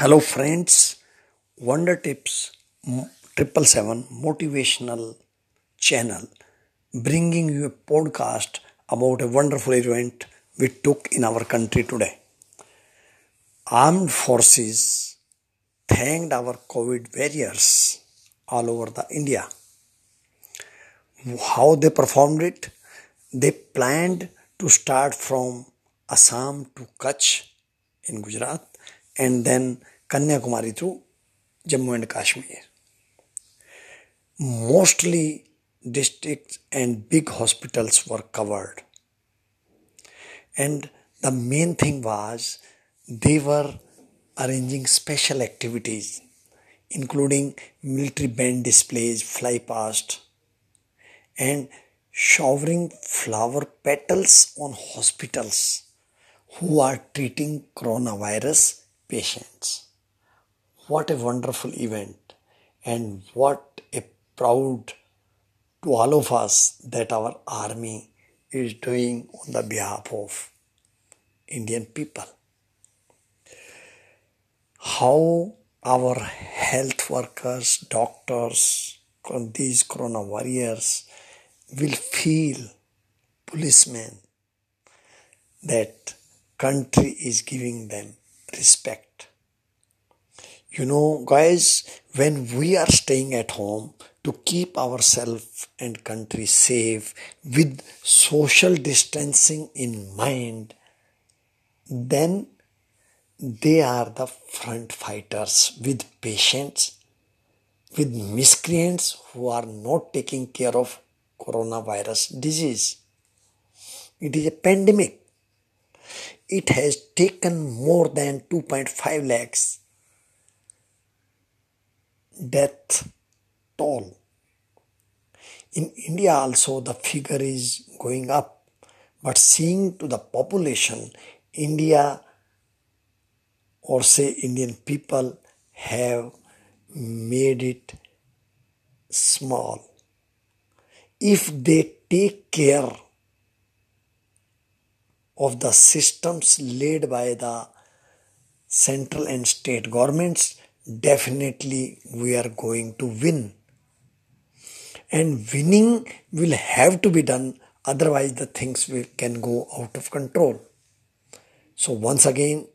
Hello, friends. Wonder Tips Triple Seven Motivational Channel, bringing you a podcast about a wonderful event we took in our country today. Armed forces thanked our COVID warriors all over the India. How they performed it? They planned to start from Assam to Kutch in Gujarat and then Kanyakumari to Jammu and Kashmir. Mostly districts and big hospitals were covered. And the main thing was they were arranging special activities, including military band displays, fly past, and showering flower petals on hospitals who are treating coronavirus patients. What a wonderful event, and what a proud to all of us that our army is doing on the behalf of Indian people. How our health workers, doctors, these corona warriors will feel policemen that country is giving them respect. You know, guys, when we are staying at home to keep ourselves and country safe with social distancing in mind, then they are the front fighters with patients, with miscreants who are not taking care of coronavirus disease. It is a pandemic it has taken more than 2.5 lakhs death toll. In India also the figure is going up, but seeing to the population, India or say Indian people have made it small. If they take care of the systems laid by the central and state governments, definitely we are going to win. And winning will have to be done, otherwise, the things will, can go out of control. So, once again,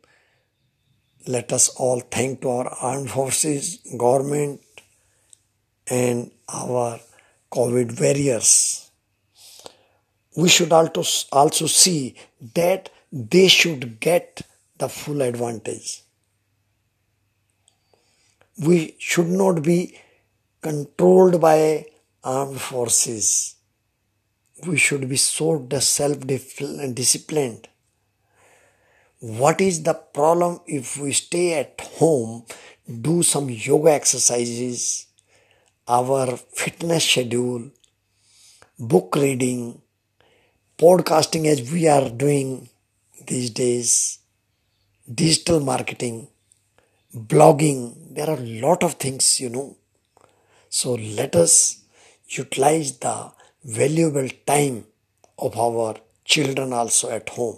let us all thank to our armed forces, government, and our COVID warriors we should also, also see that they should get the full advantage. We should not be controlled by armed forces. We should be so self disciplined. What is the problem if we stay at home, do some yoga exercises, our fitness schedule, book reading, podcasting as we are doing these days, digital marketing, blogging, there are a lot of things, you know. So let us utilize the valuable time of our children also at home.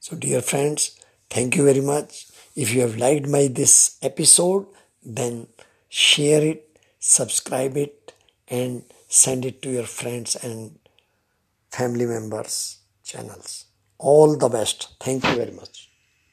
So, dear friends, thank you very much. If you have liked my this episode, then share it, subscribe it, and send it to your friends and family members channels. All the best. Thank you very much